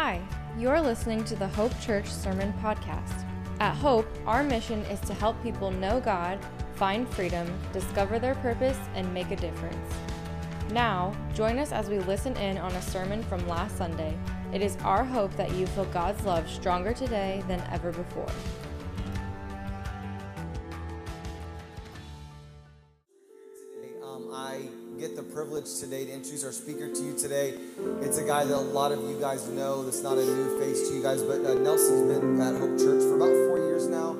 Hi, you're listening to the Hope Church Sermon Podcast. At Hope, our mission is to help people know God, find freedom, discover their purpose, and make a difference. Now, join us as we listen in on a sermon from last Sunday. It is our hope that you feel God's love stronger today than ever before. Privilege today to introduce our speaker to you today. It's a guy that a lot of you guys know. That's not a new face to you guys, but uh, Nelson's been at Hope Church for about four years now,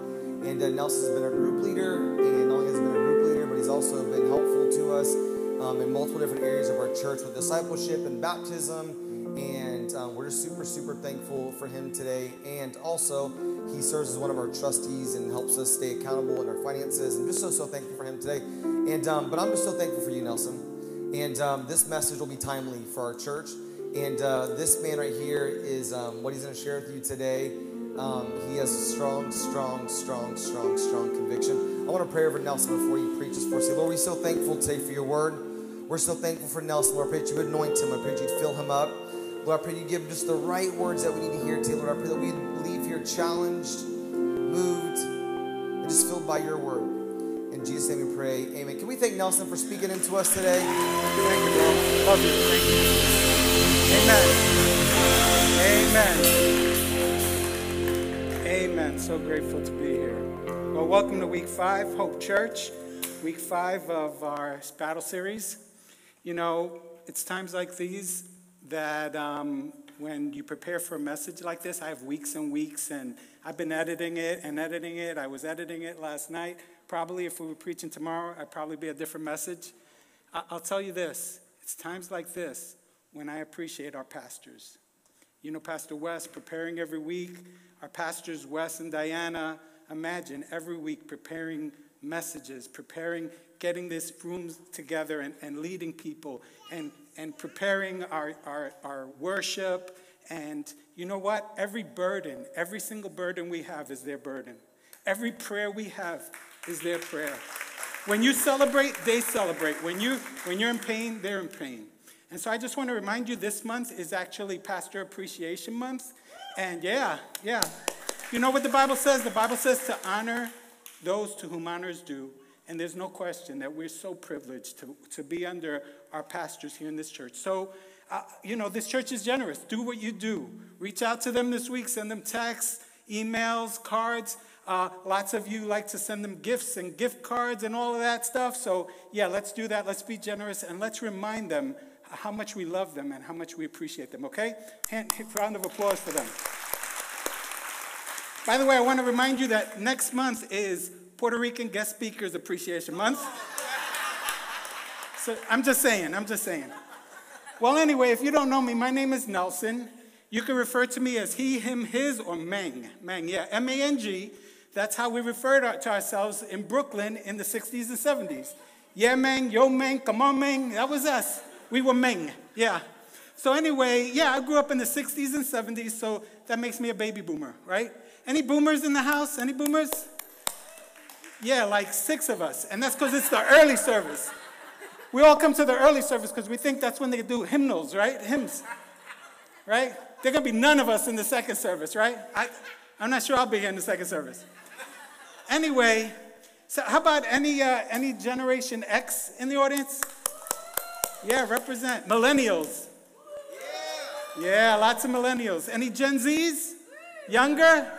and uh, Nelson's been a group leader, and not only has been a group leader, but he's also been helpful to us um, in multiple different areas of our church with discipleship and baptism. And um, we're just super, super thankful for him today. And also, he serves as one of our trustees and helps us stay accountable in our finances. And just so, so thankful for him today. And um, but I'm just so thankful for you, Nelson. And um, this message will be timely for our church. And uh, this man right here is um, what he's going to share with you today. Um, he has a strong, strong, strong, strong, strong conviction. I want to pray over Nelson before he preaches for us. Lord, we're so thankful today for your word. We're so thankful for Nelson. Lord, I pray that you anoint him. I pray that you'd fill him up. Lord, I pray you give him just the right words that we need to hear today. Lord, I pray that we leave here challenged, moved, and just filled by your word. In Jesus' name we pray. Amen. Can we thank Nelson for speaking into us today? Thank you, bro. Love you. Thank you. Amen. Amen. Amen. So grateful to be here. Well, welcome to week five, Hope Church, week five of our battle series. You know, it's times like these that um, when you prepare for a message like this, I have weeks and weeks, and I've been editing it and editing it. I was editing it last night. Probably if we were preaching tomorrow, I'd probably be a different message. I'll tell you this it's times like this when I appreciate our pastors. You know, Pastor Wes preparing every week, our pastors, Wes and Diana, imagine every week preparing messages, preparing, getting this room together and, and leading people and, and preparing our, our, our worship. And you know what? Every burden, every single burden we have is their burden. Every prayer we have is their prayer. When you celebrate, they celebrate. When, you, when you're in pain, they're in pain. And so I just want to remind you this month is actually Pastor Appreciation Month. And yeah, yeah. You know what the Bible says? The Bible says to honor those to whom honor is due. And there's no question that we're so privileged to, to be under our pastors here in this church. So, uh, you know, this church is generous. Do what you do. Reach out to them this week, send them texts, emails, cards. Uh, lots of you like to send them gifts and gift cards and all of that stuff. So, yeah, let's do that. Let's be generous and let's remind them how much we love them and how much we appreciate them, okay? Hand, round of applause for them. By the way, I want to remind you that next month is Puerto Rican Guest Speakers Appreciation Month. So I'm just saying, I'm just saying. Well, anyway, if you don't know me, my name is Nelson. You can refer to me as he, him, his, or Mang. Mang, yeah, M A N G. That's how we referred to ourselves in Brooklyn in the 60s and 70s. Yeah, Mang, yo, Mang, come on, Mang. That was us. We were Mang, yeah. So, anyway, yeah, I grew up in the 60s and 70s, so that makes me a baby boomer, right? Any boomers in the house? Any boomers? Yeah, like six of us. And that's because it's the early service. We all come to the early service because we think that's when they do hymnals, right? Hymns, right? There are going to be none of us in the second service, right? I, I'm not sure I'll be here in the second service. Anyway, so how about any, uh, any Generation X in the audience? Yeah, represent. Millennials. Yeah, lots of millennials. Any Gen Zs? Younger?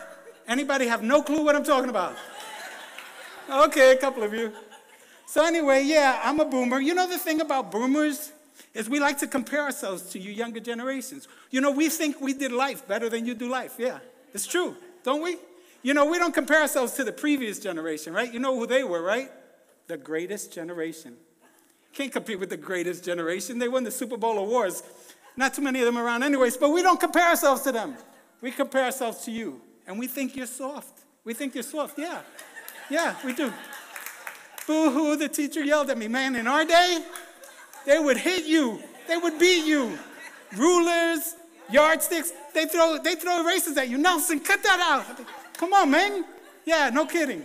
Anybody have no clue what I'm talking about? Okay, a couple of you. So anyway, yeah, I'm a boomer. You know the thing about boomers is we like to compare ourselves to you younger generations. You know, we think we did life better than you do life. Yeah, it's true, don't we? You know, we don't compare ourselves to the previous generation, right? You know who they were, right? The greatest generation. Can't compete with the greatest generation. They won the Super Bowl awards. Not too many of them around, anyways, but we don't compare ourselves to them. We compare ourselves to you. And we think you're soft. We think you're soft, yeah. Yeah, we do. Boo hoo, the teacher yelled at me. Man, in our day, they would hit you, they would beat you. Rulers, yardsticks, they throw, they throw erasers at you. Nelson, cut that out. Come on, man. Yeah, no kidding.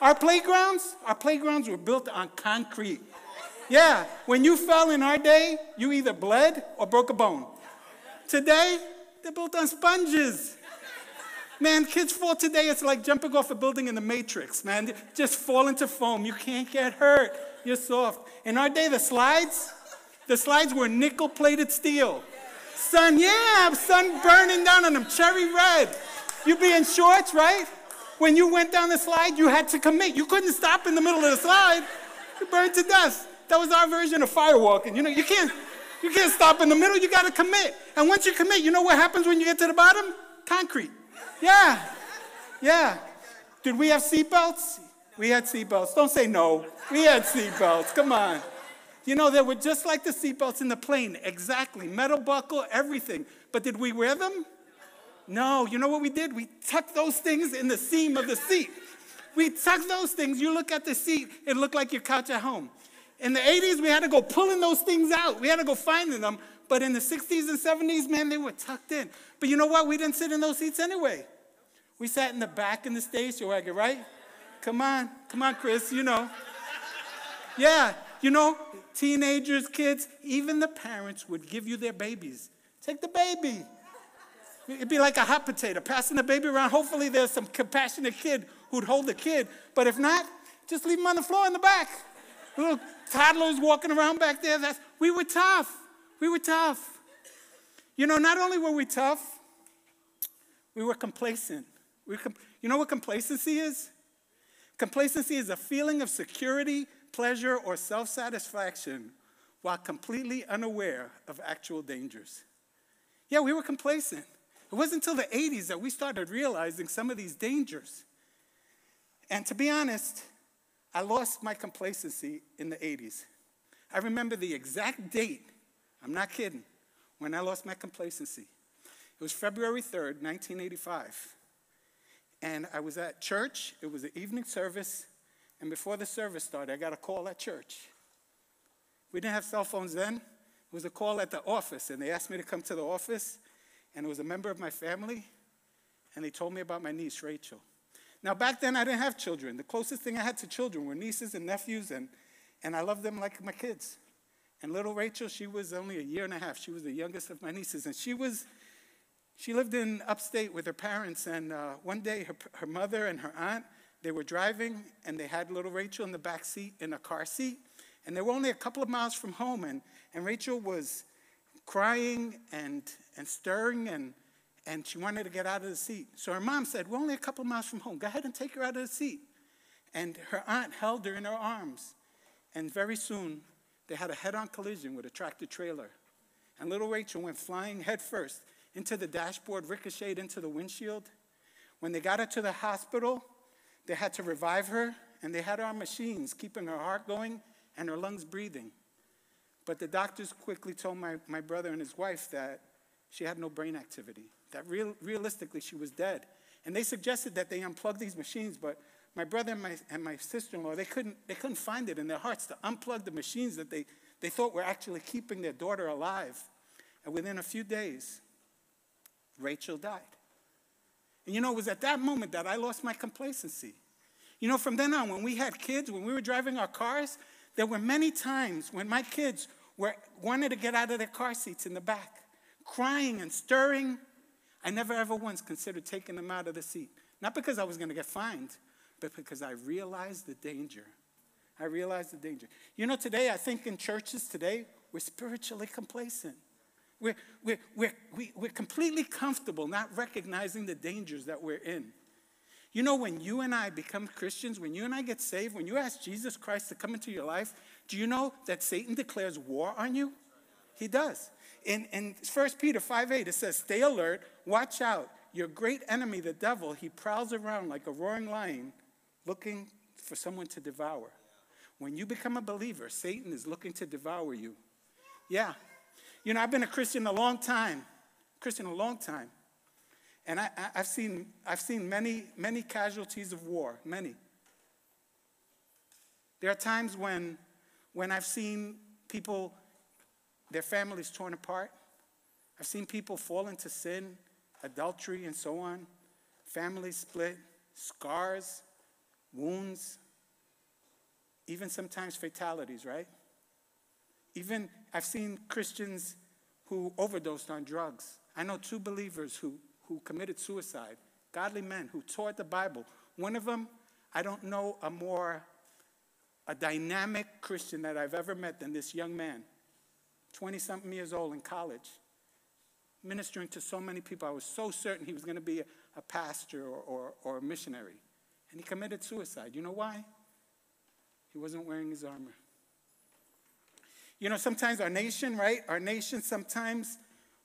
Our playgrounds, our playgrounds were built on concrete. Yeah, when you fell in our day, you either bled or broke a bone. Today, They're built on sponges. Man, kids fall today, it's like jumping off a building in the Matrix, man. Just fall into foam. You can't get hurt. You're soft. In our day, the slides, the slides were nickel plated steel. Sun, yeah, sun burning down on them, cherry red. You be in shorts, right? When you went down the slide, you had to commit. You couldn't stop in the middle of the slide. You burned to dust. That was our version of firewalking. You know, you can't, you can't stop in the middle. You got to commit. And once you commit, you know what happens when you get to the bottom? Concrete. Yeah. Yeah. Did we have seatbelts? We had seatbelts. Don't say no. We had seatbelts. Come on. You know, they were just like the seatbelts in the plane. Exactly. Metal buckle, everything. But did we wear them? No. You know what we did? We tucked those things in the seam of the seat. We tucked those things. You look at the seat, it looked like your couch at home. In the 80s, we had to go pulling those things out. We had to go finding them. But in the 60s and 70s, man, they were tucked in. But you know what? We didn't sit in those seats anyway. We sat in the back in the station wagon, right? Come on, come on, Chris, you know. Yeah, you know, teenagers, kids, even the parents would give you their babies. Take the baby. It'd be like a hot potato, passing the baby around. Hopefully, there's some compassionate kid who'd hold the kid. But if not, just leave him on the floor in the back. Little toddlers walking around back there. That's, we were tough. We were tough. You know, not only were we tough, we were complacent. We were com- you know what complacency is? Complacency is a feeling of security, pleasure, or self satisfaction while completely unaware of actual dangers. Yeah, we were complacent. It wasn't until the 80s that we started realizing some of these dangers. And to be honest, I lost my complacency in the 80s. I remember the exact date, I'm not kidding, when I lost my complacency. It was February 3rd, 1985. And I was at church, it was an evening service, and before the service started, I got a call at church. We didn't have cell phones then. It was a call at the office, and they asked me to come to the office, and it was a member of my family, and they told me about my niece, Rachel. Now, back then, I didn't have children. The closest thing I had to children were nieces and nephews, and, and I loved them like my kids. And little Rachel, she was only a year and a half. She was the youngest of my nieces, and she was, she lived in upstate with her parents. And uh, one day, her, her mother and her aunt, they were driving, and they had little Rachel in the back seat in a car seat, and they were only a couple of miles from home, and, and Rachel was crying and, and stirring and and she wanted to get out of the seat. So her mom said, We're only a couple miles from home. Go ahead and take her out of the seat. And her aunt held her in her arms. And very soon, they had a head on collision with a tractor trailer. And little Rachel went flying headfirst into the dashboard, ricocheted into the windshield. When they got her to the hospital, they had to revive her, and they had her on machines, keeping her heart going and her lungs breathing. But the doctors quickly told my, my brother and his wife that she had no brain activity that real, realistically she was dead. And they suggested that they unplug these machines, but my brother and my, and my sister-in-law, they couldn't, they couldn't find it in their hearts to unplug the machines that they, they thought were actually keeping their daughter alive. And within a few days, Rachel died. And you know, it was at that moment that I lost my complacency. You know, from then on, when we had kids, when we were driving our cars, there were many times when my kids were, wanted to get out of their car seats in the back, crying and stirring I never ever once considered taking them out of the seat. Not because I was going to get fined, but because I realized the danger. I realized the danger. You know, today, I think in churches today, we're spiritually complacent. We're, we're, we're, we, we're completely comfortable not recognizing the dangers that we're in. You know, when you and I become Christians, when you and I get saved, when you ask Jesus Christ to come into your life, do you know that Satan declares war on you? He does. In, in 1 Peter 5 8, it says, Stay alert, watch out. Your great enemy, the devil, he prowls around like a roaring lion looking for someone to devour. When you become a believer, Satan is looking to devour you. Yeah. You know, I've been a Christian a long time, Christian a long time. And I, have seen, I've seen many, many casualties of war, many. There are times when, when I've seen people their families torn apart. I've seen people fall into sin, adultery, and so on, families split, scars, wounds, even sometimes fatalities, right? Even I've seen Christians who overdosed on drugs. I know two believers who, who committed suicide, godly men who taught the Bible. One of them, I don't know a more a dynamic Christian that I've ever met than this young man, 20 something years old in college, ministering to so many people. I was so certain he was going to be a, a pastor or, or, or a missionary. And he committed suicide. You know why? He wasn't wearing his armor. You know, sometimes our nation, right? Our nation, sometimes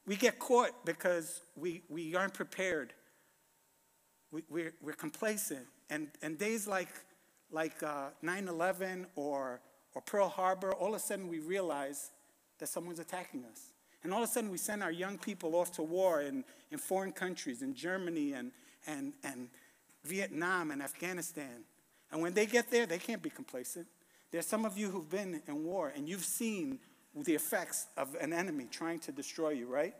we get caught because we, we aren't prepared. We, we're, we're complacent. And, and days like, like uh, 9 11 or, or Pearl Harbor, all of a sudden we realize that someone's attacking us. And all of a sudden we send our young people off to war in, in foreign countries, in Germany and, and, and Vietnam and Afghanistan. And when they get there, they can't be complacent. There's some of you who've been in war and you've seen the effects of an enemy trying to destroy you, right?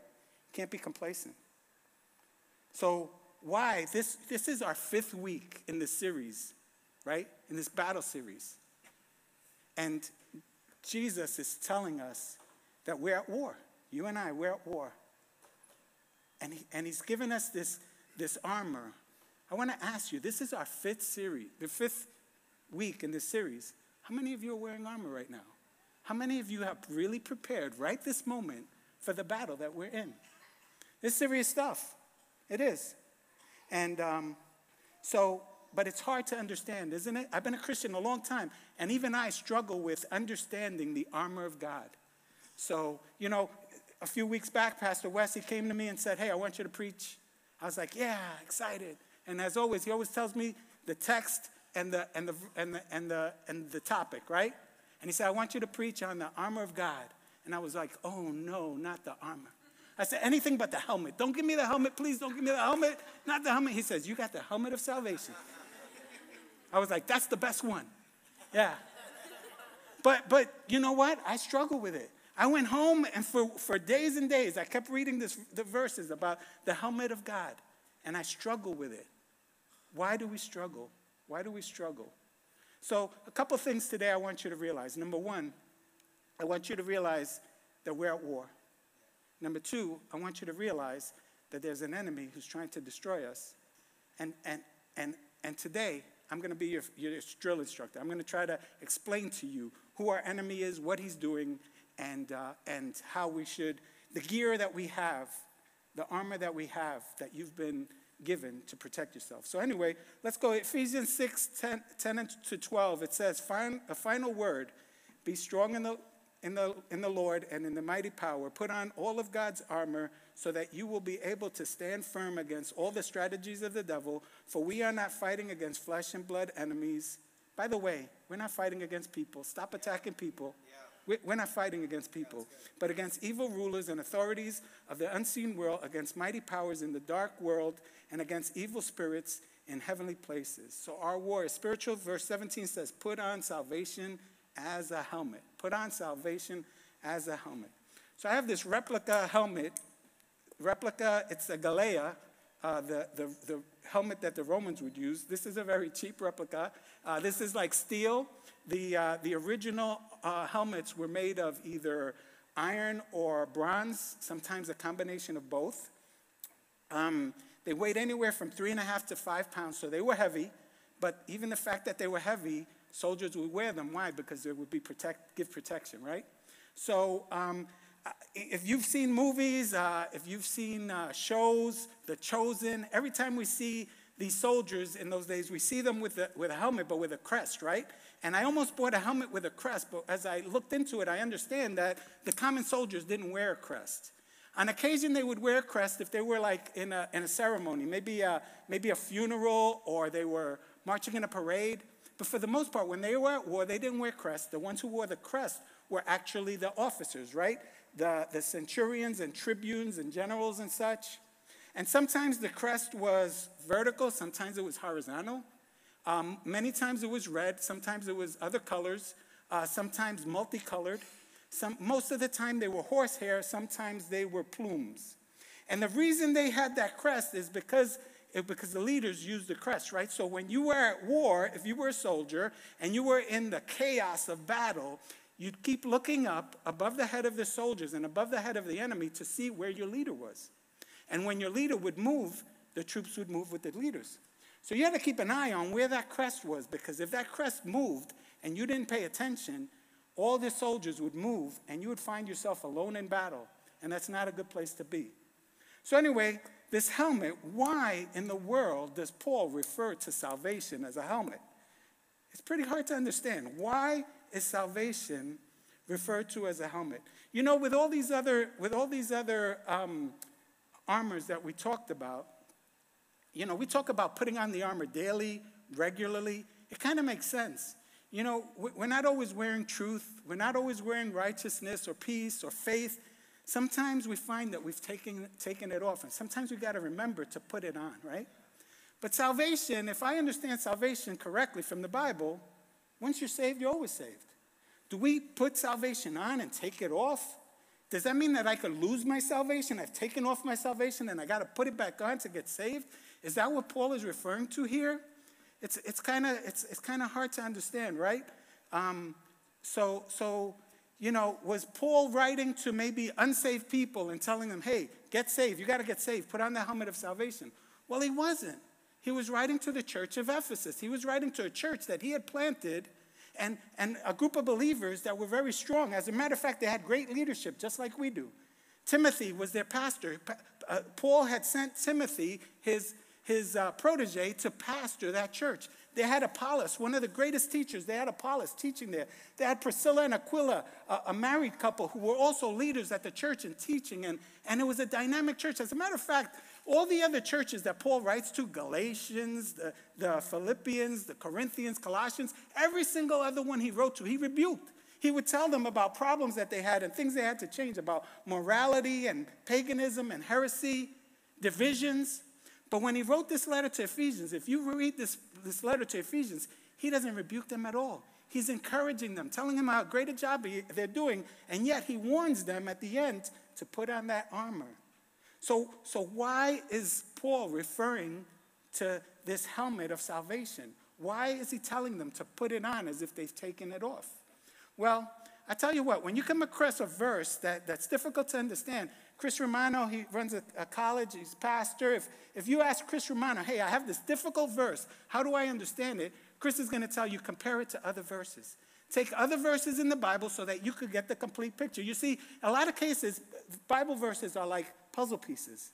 Can't be complacent. So, why? This, this is our fifth week in this series, right? In this battle series. And Jesus is telling us that we're at war. You and I, we're at war. And, he, and he's given us this, this armor. I want to ask you this is our fifth series, the fifth week in this series. How many of you are wearing armor right now? How many of you have really prepared right this moment for the battle that we're in? It's serious stuff. It is. And um, so, but it's hard to understand, isn't it? I've been a Christian a long time, and even I struggle with understanding the armor of God. So, you know, a few weeks back, Pastor Wes, he came to me and said, Hey, I want you to preach. I was like, Yeah, excited. And as always, he always tells me the text and the, and the, and the, and the, and the topic, right? And he said, I want you to preach on the armor of God. And I was like, oh no, not the armor. I said, anything but the helmet. Don't give me the helmet, please. Don't give me the helmet. Not the helmet. He says, you got the helmet of salvation. I was like, that's the best one. Yeah. But, but you know what? I struggle with it. I went home and for, for days and days, I kept reading this, the verses about the helmet of God. And I struggle with it. Why do we struggle? Why do we struggle? So, a couple things today I want you to realize. Number one, I want you to realize that we're at war. Number two, I want you to realize that there's an enemy who's trying to destroy us. And, and, and, and today, I'm going to be your, your drill instructor. I'm going to try to explain to you who our enemy is, what he's doing, and, uh, and how we should, the gear that we have, the armor that we have that you've been given to protect yourself. So, anyway, let's go. Ephesians 6 10, 10 to 12. It says, A final word be strong in the, in, the, in the Lord and in the mighty power. Put on all of God's armor so that you will be able to stand firm against all the strategies of the devil. For we are not fighting against flesh and blood enemies. By the way, we're not fighting against people. Stop attacking people. We're not fighting against people, but against evil rulers and authorities of the unseen world, against mighty powers in the dark world, and against evil spirits in heavenly places. So our war is spiritual. Verse 17 says, Put on salvation as a helmet. Put on salvation as a helmet. So I have this replica helmet. Replica, it's a Galea, uh, the, the, the helmet that the Romans would use. This is a very cheap replica. Uh, this is like steel. The, uh, the original uh, helmets were made of either iron or bronze, sometimes a combination of both. Um, they weighed anywhere from three and a half to five pounds, so they were heavy. But even the fact that they were heavy, soldiers would wear them. Why? Because they would be protect, give protection, right? So um, if you've seen movies, uh, if you've seen uh, shows, The Chosen, every time we see these soldiers in those days, we see them with a, with a helmet, but with a crest, right? And I almost bought a helmet with a crest, but as I looked into it, I understand that the common soldiers didn't wear a crest. On occasion, they would wear a crest if they were like in a, in a ceremony, maybe a, maybe a funeral or they were marching in a parade. But for the most part, when they were at war, they didn't wear crests. The ones who wore the crest were actually the officers, right? The, the centurions and tribunes and generals and such. And sometimes the crest was vertical, sometimes it was horizontal. Um, many times it was red, sometimes it was other colors, uh, sometimes multicolored. Some, most of the time they were horsehair, sometimes they were plumes. And the reason they had that crest is because, because the leaders used the crest, right? So when you were at war, if you were a soldier and you were in the chaos of battle, you'd keep looking up above the head of the soldiers and above the head of the enemy to see where your leader was. And when your leader would move, the troops would move with the leaders. So you had to keep an eye on where that crest was because if that crest moved and you didn't pay attention, all the soldiers would move and you would find yourself alone in battle. And that's not a good place to be. So, anyway, this helmet, why in the world does Paul refer to salvation as a helmet? It's pretty hard to understand. Why is salvation referred to as a helmet? You know, with all these other, with all these other um, armors that we talked about, you know, we talk about putting on the armor daily, regularly. It kind of makes sense. You know, we're not always wearing truth. We're not always wearing righteousness or peace or faith. Sometimes we find that we've taken, taken it off, and sometimes we got to remember to put it on, right? But salvation, if I understand salvation correctly from the Bible, once you're saved, you're always saved. Do we put salvation on and take it off? Does that mean that I could lose my salvation? I've taken off my salvation and I got to put it back on to get saved? Is that what Paul is referring to here? It's, it's kind of it's, it's kinda hard to understand, right? Um, so, so, you know, was Paul writing to maybe unsaved people and telling them, hey, get saved, you got to get saved, put on the helmet of salvation? Well, he wasn't. He was writing to the church of Ephesus. He was writing to a church that he had planted and, and a group of believers that were very strong. As a matter of fact, they had great leadership, just like we do. Timothy was their pastor. Uh, Paul had sent Timothy, his, his uh, protege to pastor that church. They had Apollos, one of the greatest teachers. They had Apollos teaching there. They had Priscilla and Aquila, a, a, married couple who were also leaders at the church and teaching. And, and it was a dynamic church. As a matter of fact, all the other churches that Paul writes to, Galatians, the, the Philippians, the Corinthians, Colossians, every single other one he wrote to, he rebuked. He would tell them about problems that they had and things they had to change about morality and paganism and heresy, divisions. But when he wrote this letter to Ephesians, if you read this, this letter to Ephesians, he doesn't rebuke them at all. He's encouraging them, telling them how great a job they're doing, and yet he warns them at the end to put on that armor. So, so why is Paul referring to this helmet of salvation? Why is he telling them to put it on as if they've taken it off? Well, I tell you what, when you come across a verse that, that's difficult to understand, Chris Romano, he runs a, a, college, he's pastor. If, if you ask Chris Romano, hey, I have this difficult verse, how do I understand it? Chris is going to tell you, compare it to other verses. Take other verses in the Bible so that you could get the complete picture. You see, a lot of cases, Bible verses are like puzzle pieces.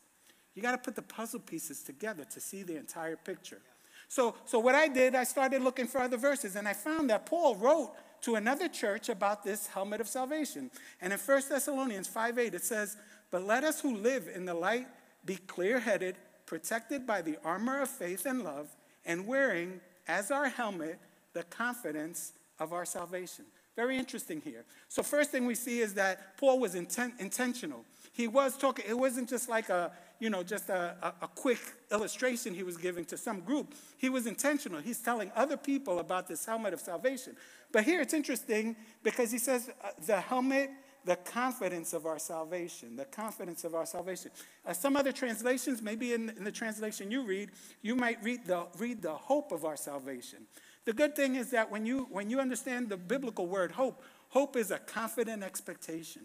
You got to put the puzzle pieces together to see the entire picture. So, so what I did, I started looking for other verses, and I found that Paul wrote to another church about this helmet of salvation. And in 1 Thessalonians 5 8, it says, but let us who live in the light be clear headed, protected by the armor of faith and love, and wearing as our helmet the confidence of our salvation. Very interesting here. So, first thing we see is that Paul was intent, intentional. He was talking, it wasn't just like a, you know, just a, a, a, quick illustration he was giving to some group. He was intentional. He's telling other people about this helmet of salvation. But here it's interesting because he says uh, the helmet the confidence of our salvation. The confidence of our salvation. Uh, some other translations, maybe in, in, the translation you read, you might read the, read the hope of our salvation. The good thing is that when you, when you understand the biblical word hope, hope is a confident expectation.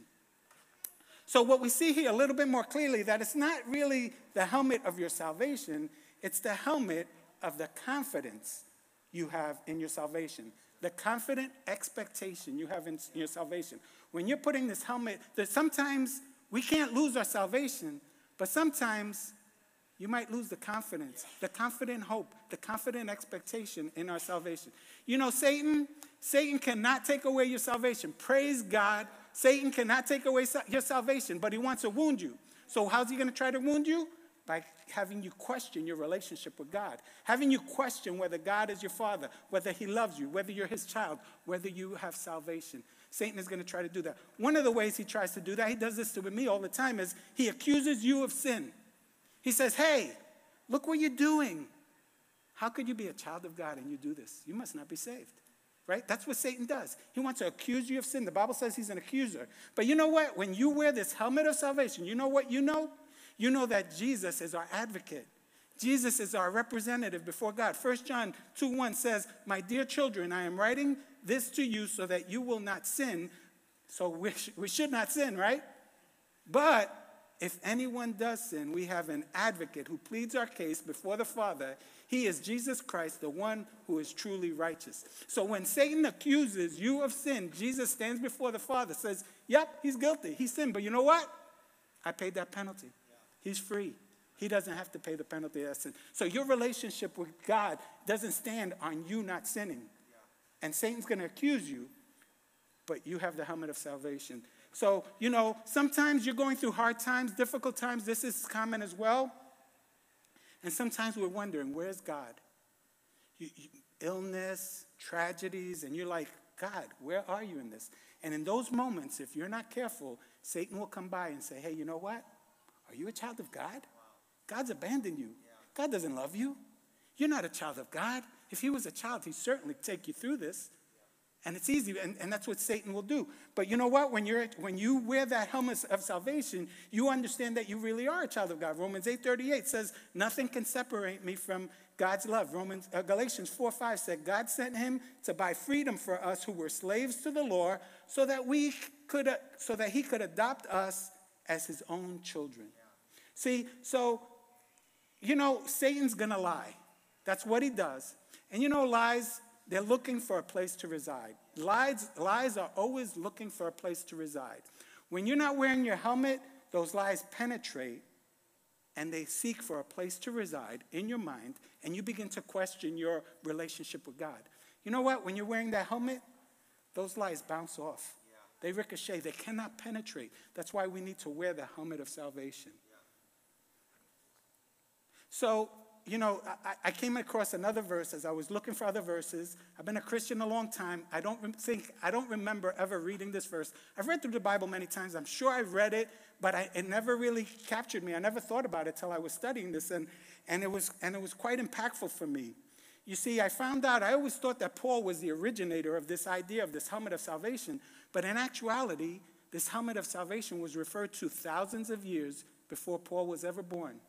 So, what we see here a little bit more clearly that it's not really the helmet of your salvation, it's the helmet of the confidence you have in your salvation, the confident expectation you have in your salvation when you're putting this helmet, that sometimes we can't lose our salvation, but sometimes you might lose the confidence, the confident hope, the confident expectation in our salvation. You know, Satan, Satan cannot take away your salvation. Praise God. Satan cannot take away your salvation, but he wants to wound you. So, how's he going to try to wound you? By having you question your relationship with God, having you question whether God is your father, whether he loves you, whether you're his child, whether you have salvation. Satan is going to try to do that. One of the ways he tries to do that, he does this to me all the time, is he accuses you of sin. He says, Hey, look what you're doing. How could you be a child of God and you do this? You must not be saved. Right? That's what Satan does. He wants to accuse you of sin. The Bible says he's an accuser. But you know what? When you wear this helmet of salvation, you know what you know? You know that Jesus is our advocate. Jesus is our representative before God. 1 John 2 1 says, My dear children, I am writing this to you so that you will not sin. So we, sh- we should not sin, right? But if anyone does sin, we have an advocate who pleads our case before the Father. He is Jesus Christ, the one who is truly righteous. So when Satan accuses you of sin, Jesus stands before the Father, says, Yep, he's guilty. He sinned. But you know what? I paid that penalty. He's free. He doesn't have to pay the penalty of that sin. So your relationship with God doesn't stand on you not sinning. And Satan's going to accuse you, but you have the helmet of salvation. So, you know, sometimes you're going through hard times, difficult times. This is common as well. And sometimes we're wondering, where's God? You, you, illness, tragedies, and you're like, God, where are you in this? And in those moments, if you're not careful, Satan will come by and say, hey, you know what? Are you a child of God? God's abandoned you. God doesn't love you. You're not a child of God. If he was a child, he'd certainly take you through this. And it's easy, and, and that's what Satan will do. But you know what? When, you're, when you wear that helmet of salvation, you understand that you really are a child of God. Romans 8.38 says, nothing can separate me from God's love. Romans, uh, Galatians 4 5 said, God sent him to buy freedom for us who were slaves to the law so that, we could, uh, so that he could adopt us as his own children. Yeah. See, so, you know, Satan's going to lie. That's what he does. And you know, lies they're looking for a place to reside. Lies, lies are always looking for a place to reside. When you're not wearing your helmet, those lies penetrate and they seek for a place to reside in your mind, and you begin to question your relationship with God. You know what? When you're wearing that helmet, those lies bounce off. Yeah. They ricochet, they cannot penetrate. That's why we need to wear the helmet of salvation. Yeah. So, you know, I, I, came across another verse as I was looking for other verses. I've been a Christian a long time. I don't think, I don't remember ever reading this verse. I've read through the Bible many times. I'm sure I've read it, but I, it never really captured me. I never thought about it till I was studying this, and, and, it was, and it was quite impactful for me. You see, I found out, I always thought that Paul was the originator of this idea of this helmet of salvation, but in actuality, this helmet of salvation was referred to thousands of years before Paul was ever born.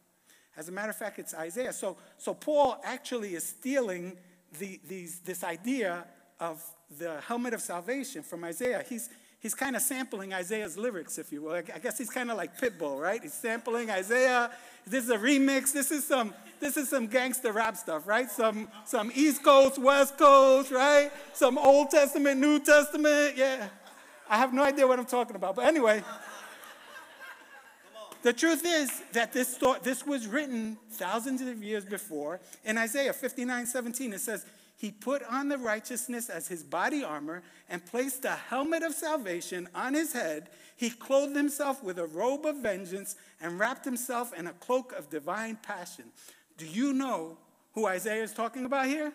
As a matter of fact, it's Isaiah. So, so Paul actually is stealing the, these, this idea of the helmet of salvation from Isaiah. He's, he's kind of sampling Isaiah's lyrics, if you will. I guess he's kind of like Pitbull, right? He's sampling Isaiah. This is a remix. This is some, this is some gangster rap stuff, right? Some, some East Coast, West Coast, right? Some Old Testament, New Testament. Yeah. I have no idea what I'm talking about. But anyway. The truth is that this, thought, this was written thousands of years before. In Isaiah 59 17, it says, He put on the righteousness as his body armor and placed a helmet of salvation on his head. He clothed himself with a robe of vengeance and wrapped himself in a cloak of divine passion. Do you know who Isaiah is talking about here?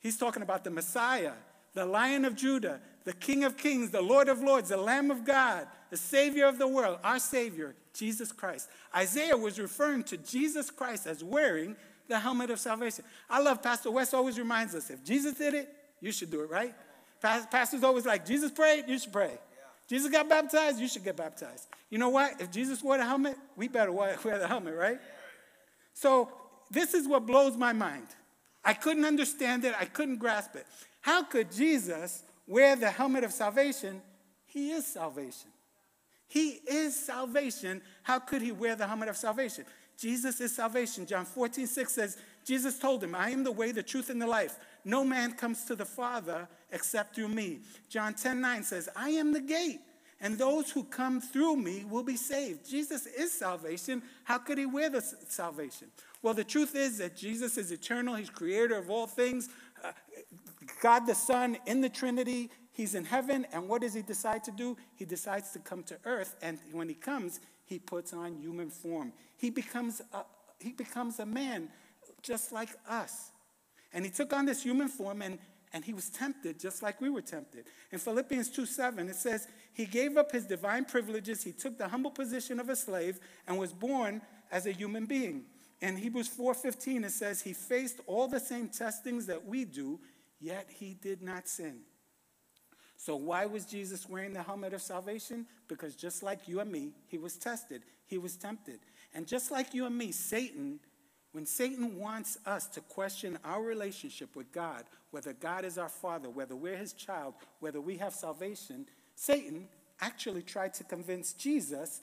He's talking about the Messiah, the Lion of Judah, the King of Kings, the Lord of Lords, the Lamb of God, the Savior of the world, our Savior, Jesus Christ. Isaiah was referring to Jesus Christ as wearing the helmet of salvation. I love Pastor Wes always reminds us if Jesus did it, you should do it, right? Pastor's always like, Jesus prayed, you should pray. Jesus got baptized, you should get baptized. You know what? If Jesus wore the helmet, we better wear the helmet, right? So this is what blows my mind. I couldn't understand it, I couldn't grasp it. How could Jesus wear the helmet of salvation? He is salvation. He is salvation. How could he wear the helmet of salvation? Jesus is salvation. John 14, 6 says, Jesus told him, I am the way, the truth, and the life. No man comes to the Father except through me. John 10, 9 says, I am the gate, and those who come through me will be saved. Jesus is salvation. How could he wear the salvation? Well, the truth is that Jesus is eternal. He's creator of all things. God the Son in the Trinity. He's in heaven, and what does he decide to do? He decides to come to earth, and when he comes, he puts on human form. He becomes a, he becomes a man just like us. And he took on this human form, and, and he was tempted just like we were tempted. In Philippians 2 7, it says, He gave up his divine privileges, he took the humble position of a slave, and was born as a human being. In Hebrews 4:15 it says he faced all the same testings that we do, yet he did not sin. So, why was Jesus wearing the helmet of salvation? Because just like you and me, he was tested, he was tempted. And just like you and me, Satan, when Satan wants us to question our relationship with God, whether God is our father, whether we're his child, whether we have salvation, Satan actually tried to convince Jesus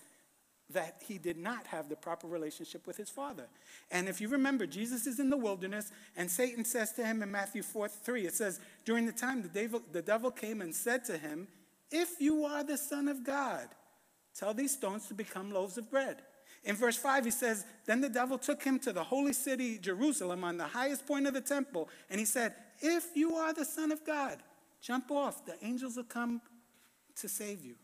that he did not have the proper relationship with his father. And if you remember, Jesus is in the wilderness, and Satan says to him in Matthew 4 3, it says, During the time the devil, the devil came and said to him, If you are the Son of God, tell these stones to become loaves of bread. In verse 5, he says, Then the devil took him to the holy city, Jerusalem, on the highest point of the temple, and he said, If you are the Son of God, jump off. The angels will come to save you.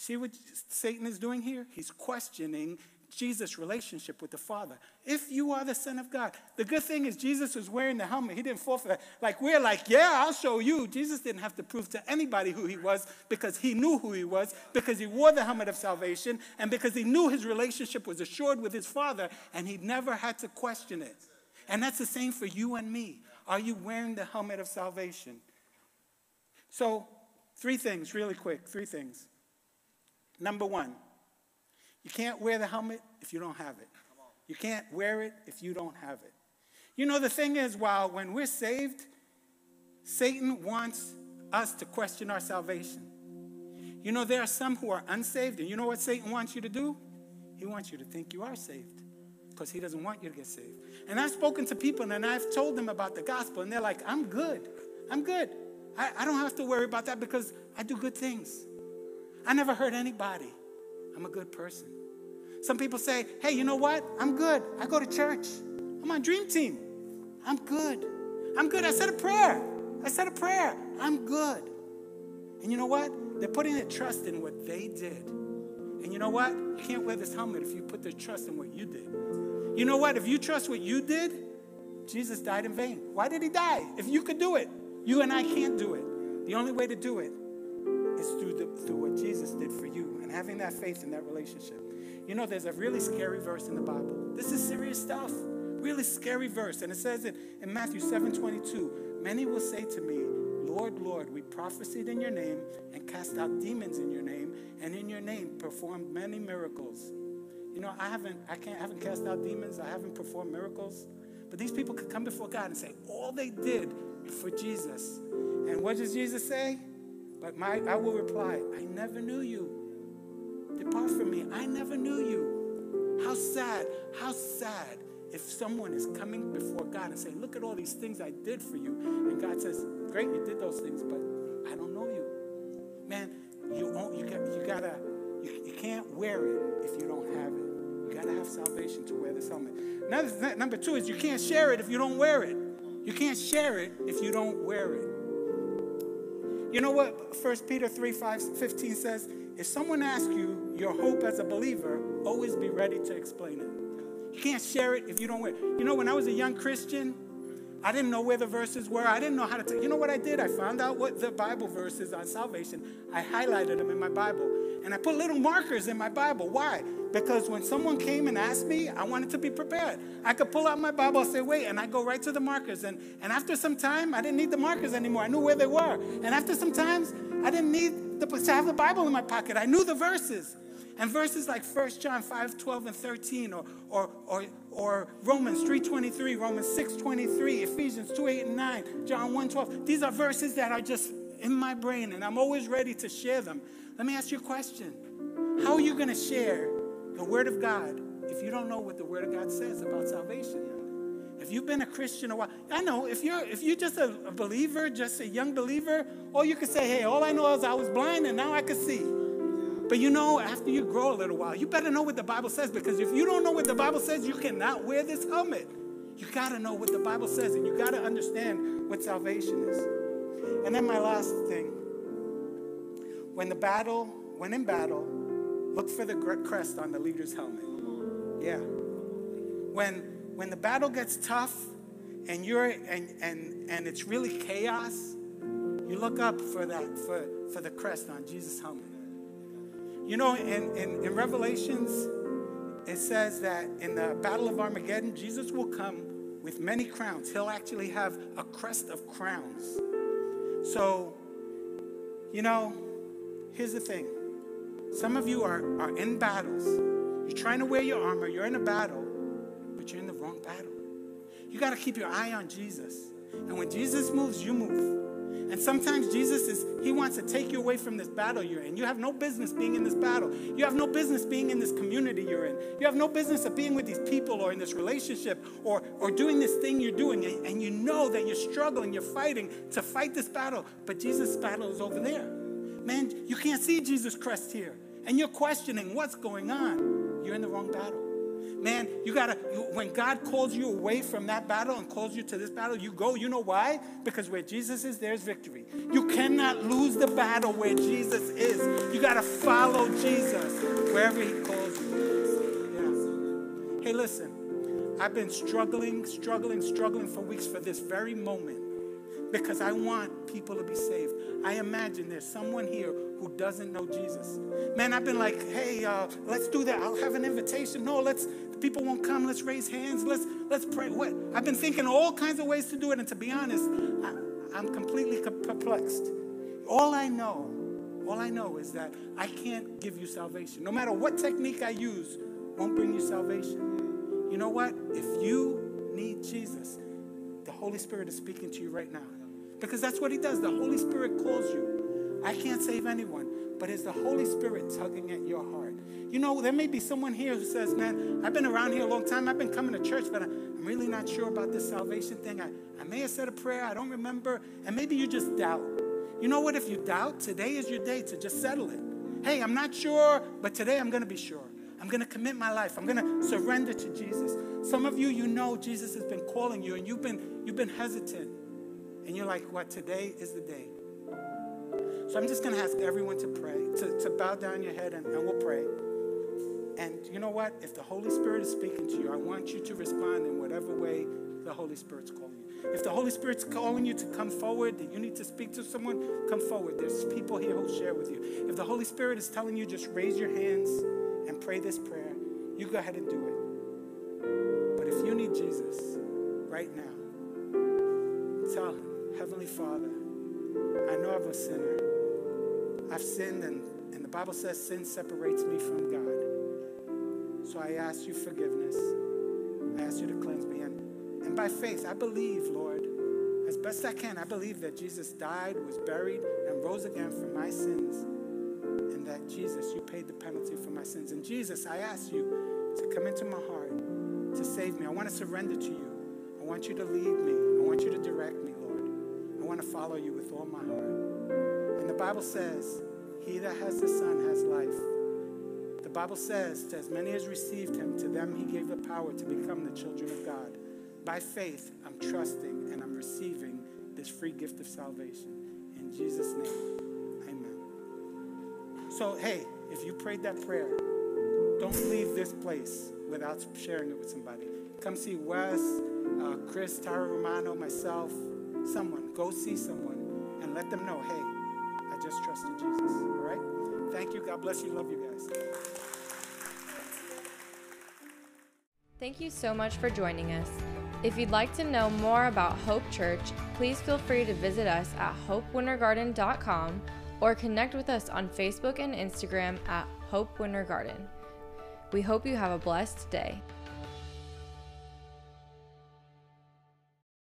See what Satan is doing here? He's questioning Jesus' relationship with the Father. If you are the Son of God. The good thing is, Jesus was wearing the helmet. He didn't fall for that. Like, we're like, yeah, I'll show you. Jesus didn't have to prove to anybody who he was because he knew who he was, because he wore the helmet of salvation, and because he knew his relationship was assured with his Father, and he never had to question it. And that's the same for you and me. Are you wearing the helmet of salvation? So, three things, really quick, three things. Number one, you can't wear the helmet if you don't have it. You can't wear it if you don't have it. You know, the thing is, while when we're saved, Satan wants us to question our salvation. You know, there are some who are unsaved, and you know what Satan wants you to do? He wants you to think you are saved because he doesn't want you to get saved. And I've spoken to people and I've told them about the gospel, and they're like, I'm good. I'm good. I, I don't have to worry about that because I do good things. I never hurt anybody. I'm a good person. Some people say, hey, you know what? I'm good. I go to church. I'm on Dream Team. I'm good. I'm good. I said a prayer. I said a prayer. I'm good. And you know what? They're putting their trust in what they did. And you know what? You can't wear this helmet if you put their trust in what you did. You know what? If you trust what you did, Jesus died in vain. Why did he die? If you could do it, you and I can't do it. The only way to do it is through, the, through what Jesus did for you and having that faith in that relationship. You know, there's a really scary verse in the Bible. This is serious stuff. Really scary verse. And it says it in Matthew 7 22. Many will say to me, Lord, Lord, we prophesied in your name and cast out demons in your name, and in your name performed many miracles. You know, I haven't, I can't, I haven't cast out demons, I haven't performed miracles. But these people could come before God and say all they did for Jesus. And what does Jesus say? But my, I will reply, I never knew you. Depart from me. I never knew you. How sad, how sad if someone is coming before God and saying, Look at all these things I did for you. And God says, Great, you did those things, but I don't know you. Man, you, you, got, you gotta, you, you can't wear it if you don't have it. You gotta have salvation to wear this helmet. Another, number two is you can't share it if you don't wear it. You can't share it if you don't wear it. You know what 1 Peter 3 5, 15 says? If someone asks you your hope as a believer, always be ready to explain it. You can't share it if you don't. You know, when I was a young Christian, I didn't know where the verses were. I didn't know how to. You know what I did? I found out what the Bible verses on salvation. I highlighted them in my Bible, and I put little markers in my Bible. Why? Because when someone came and asked me, I wanted to be prepared. I could pull out my Bible say, "Wait," and I go right to the markers. And and after some time, I didn't need the markers anymore. I knew where they were. And after some times, I didn't need the, to have the Bible in my pocket. I knew the verses. And verses like 1 John 5, 12 and 13, or, or, or, or Romans 3, 23, Romans 6, 23, Ephesians 2, 8 and 9, John 1, 12. These are verses that are just in my brain, and I'm always ready to share them. Let me ask you a question. How are you going to share the Word of God if you don't know what the Word of God says about salvation? If you've been a Christian a while, I know if you're if you're just a, a believer, just a young believer, or you could say, hey, all I know is I was blind and now I can see. But you know, after you grow a little while, you better know what the Bible says because if you don't know what the Bible says, you cannot wear this helmet. You got to know what the Bible says and you got to understand what salvation is. And then my last thing when the battle, when in battle, look for the crest on the leader's helmet. Yeah. When when the battle gets tough and you're and and and it's really chaos, you look up for that for for the crest on Jesus' helmet. You know, in, in, in Revelations, it says that in the Battle of Armageddon, Jesus will come with many crowns. He'll actually have a crest of crowns. So, you know, here's the thing. Some of you are, are in battles. You're trying to wear your armor, you're in a battle, but you're in the wrong battle. You got to keep your eye on Jesus. And when Jesus moves, you move. And sometimes Jesus is, he wants to take you away from this battle you're in. You have no business being in this battle. You have no business being in this community you're in. You have no business of being with these people or in this relationship or, or doing this thing you're doing. And, you know that you're struggling, you're fighting to fight this battle. But Jesus' battle is over there. Man, you can't see Jesus' crest here. And you're questioning what's going on. You're in the wrong battle. Man, you gotta, when God calls you away from that battle and calls you to this battle, you go. You know why? Because where Jesus is, there's victory. You cannot lose the battle where Jesus is. You gotta follow Jesus wherever He calls you. Yeah. Hey, listen, I've been struggling, struggling, struggling for weeks for this very moment because I want people to be saved. I imagine there's someone here who doesn't know Jesus. Man, I've been like, hey, uh, let's do that. I'll have an invitation. No, let's. People won't come. Let's raise hands. Let's let's pray. What? I've been thinking all kinds of ways to do it, and to be honest, I, I'm completely perplexed. All I know, all I know is that I can't give you salvation. No matter what technique I use, won't bring you salvation. You know what? If you need Jesus, the Holy Spirit is speaking to you right now. Because that's what He does. The Holy Spirit calls you. I can't save anyone, but it's the Holy Spirit tugging at your heart. You know, there may be someone here who says, Man, I've been around here a long time. I've been coming to church, but I'm really not sure about this salvation thing. I, I may have said a prayer, I don't remember. And maybe you just doubt. You know what? If you doubt, today is your day to just settle it. Hey, I'm not sure, but today I'm going to be sure. I'm going to commit my life. I'm going to surrender to Jesus. Some of you, you know Jesus has been calling you and you've been, you've been hesitant. And you're like, what, today is the day. So I'm just going to ask everyone to pray, to, to bow down your head and, and we'll pray. And you know what? If the Holy Spirit is speaking to you, I want you to respond in whatever way the Holy Spirit's calling you. If the Holy Spirit's calling you to come forward, that you need to speak to someone, come forward. There's people here who'll share with you. If the Holy Spirit is telling you, just raise your hands and pray this prayer, you go ahead and do it. But if you need Jesus right now, tell him, Heavenly Father, I know I'm a sinner. I've sinned, and, and the Bible says sin separates me from God. So I ask you forgiveness. I ask you to cleanse me. And, and by faith, I believe, Lord, as best I can, I believe that Jesus died, was buried, and rose again for my sins. And that Jesus, you paid the penalty for my sins. And Jesus, I ask you to come into my heart, to save me. I want to surrender to you. I want you to lead me. I want you to direct me Lord. I want to follow you with all my heart. The Bible says, He that has the Son has life. The Bible says, to as many as received him, to them he gave the power to become the children of God. By faith, I'm trusting and I'm receiving this free gift of salvation. In Jesus' name, amen. So, hey, if you prayed that prayer, don't leave this place without sharing it with somebody. Come see Wes, uh, Chris, Tara Romano, myself someone, go see someone and let them know, hey, Just trusted Jesus. All right? Thank you. God bless you. Love you guys. Thank you so much for joining us. If you'd like to know more about Hope Church, please feel free to visit us at hopewintergarden.com or connect with us on Facebook and Instagram at Hope Winter Garden. We hope you have a blessed day.